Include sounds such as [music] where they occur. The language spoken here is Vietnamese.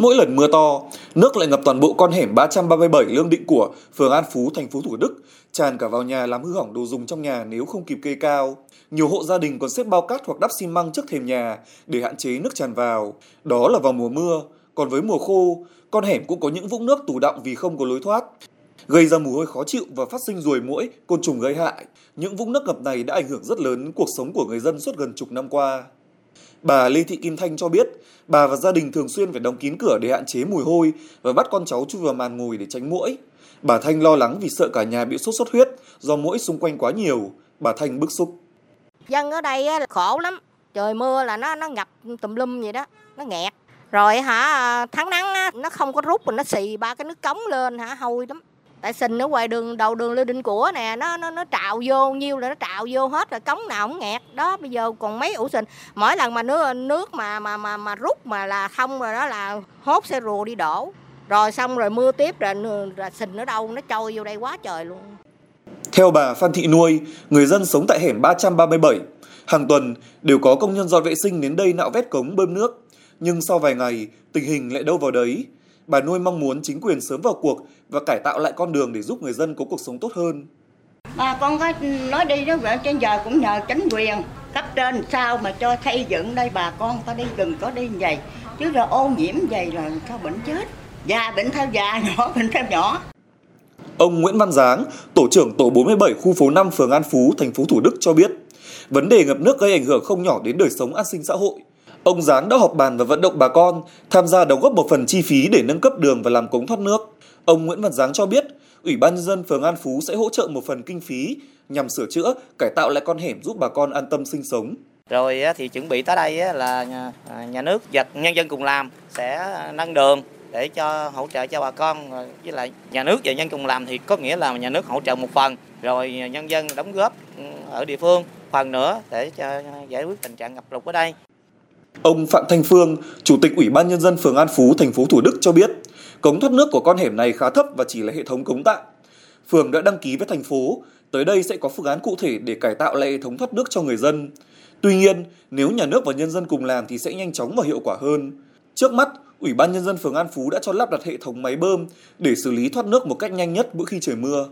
mỗi lần mưa to, nước lại ngập toàn bộ con hẻm 337 Lương Định Của, phường An Phú, thành phố Thủ Đức, tràn cả vào nhà làm hư hỏng đồ dùng trong nhà nếu không kịp kê cao. Nhiều hộ gia đình còn xếp bao cát hoặc đắp xi măng trước thềm nhà để hạn chế nước tràn vào. Đó là vào mùa mưa, còn với mùa khô, con hẻm cũng có những vũng nước tù đọng vì không có lối thoát gây ra mùi hôi khó chịu và phát sinh ruồi muỗi, côn trùng gây hại. Những vũng nước ngập này đã ảnh hưởng rất lớn đến cuộc sống của người dân suốt gần chục năm qua. Bà Lê Thị Kim Thanh cho biết, bà và gia đình thường xuyên phải đóng kín cửa để hạn chế mùi hôi và bắt con cháu chui vào màn ngồi để tránh muỗi. Bà Thanh lo lắng vì sợ cả nhà bị sốt xuất huyết do muỗi xung quanh quá nhiều. Bà Thanh bức xúc. Dân ở đây khổ lắm, trời mưa là nó nó ngập tùm lum vậy đó, nó nghẹt. Rồi hả tháng nắng nó không có rút mà nó xì ba cái nước cống lên hả hôi lắm tại sình nó ngoài đường đầu đường lê định của nè nó nó nó trào vô nhiêu là nó trào vô hết rồi cống nào cũng nghẹt. Đó bây giờ còn mấy ủ sình mỗi lần mà nước nước mà mà mà mà rút mà là không rồi đó là hốt xe rùa đi đổ. Rồi xong rồi mưa tiếp rồi, rồi sình nó đâu nó trôi vô đây quá trời luôn. Theo bà Phan Thị Nuôi, người dân sống tại hẻm 337, hàng tuần đều có công nhân dọn vệ sinh đến đây nạo vét cống bơm nước. Nhưng sau vài ngày, tình hình lại đâu vào đấy, Bà Nuôi mong muốn chính quyền sớm vào cuộc và cải tạo lại con đường để giúp người dân có cuộc sống tốt hơn. Bà con có nói đi đó vậy trên giờ cũng nhờ chính quyền cấp trên sao mà cho xây dựng đây bà con ta đi đừng có đi vậy chứ là ô nhiễm vậy là sao bệnh chết già bệnh theo già [laughs] nhỏ bệnh theo nhỏ Ông Nguyễn Văn Giáng, tổ trưởng tổ 47 khu phố 5 phường An Phú, thành phố Thủ Đức cho biết, vấn đề ngập nước gây ảnh hưởng không nhỏ đến đời sống an sinh xã hội. Ông Giáng đã họp bàn và vận động bà con tham gia đóng góp một phần chi phí để nâng cấp đường và làm cống thoát nước. Ông Nguyễn Văn Giáng cho biết, Ủy ban nhân dân phường An Phú sẽ hỗ trợ một phần kinh phí nhằm sửa chữa, cải tạo lại con hẻm giúp bà con an tâm sinh sống. Rồi thì chuẩn bị tới đây là à, nhà nước và nhân dân cùng làm sẽ nâng đường để cho hỗ trợ cho bà con với lại nhà nước và nhân cùng làm thì có nghĩa là nhà nước hỗ trợ một phần rồi nhân dân đóng góp ừ, ở địa phương phần nữa để cho giải quyết tình trạng ngập lụt ở đây. Ông Phạm Thanh Phương, Chủ tịch Ủy ban Nhân dân phường An Phú, thành phố Thủ Đức cho biết, cống thoát nước của con hẻm này khá thấp và chỉ là hệ thống cống tạm. Phường đã đăng ký với thành phố, tới đây sẽ có phương án cụ thể để cải tạo lại hệ thống thoát nước cho người dân. Tuy nhiên, nếu nhà nước và nhân dân cùng làm thì sẽ nhanh chóng và hiệu quả hơn. Trước mắt, Ủy ban Nhân dân phường An Phú đã cho lắp đặt hệ thống máy bơm để xử lý thoát nước một cách nhanh nhất mỗi khi trời mưa.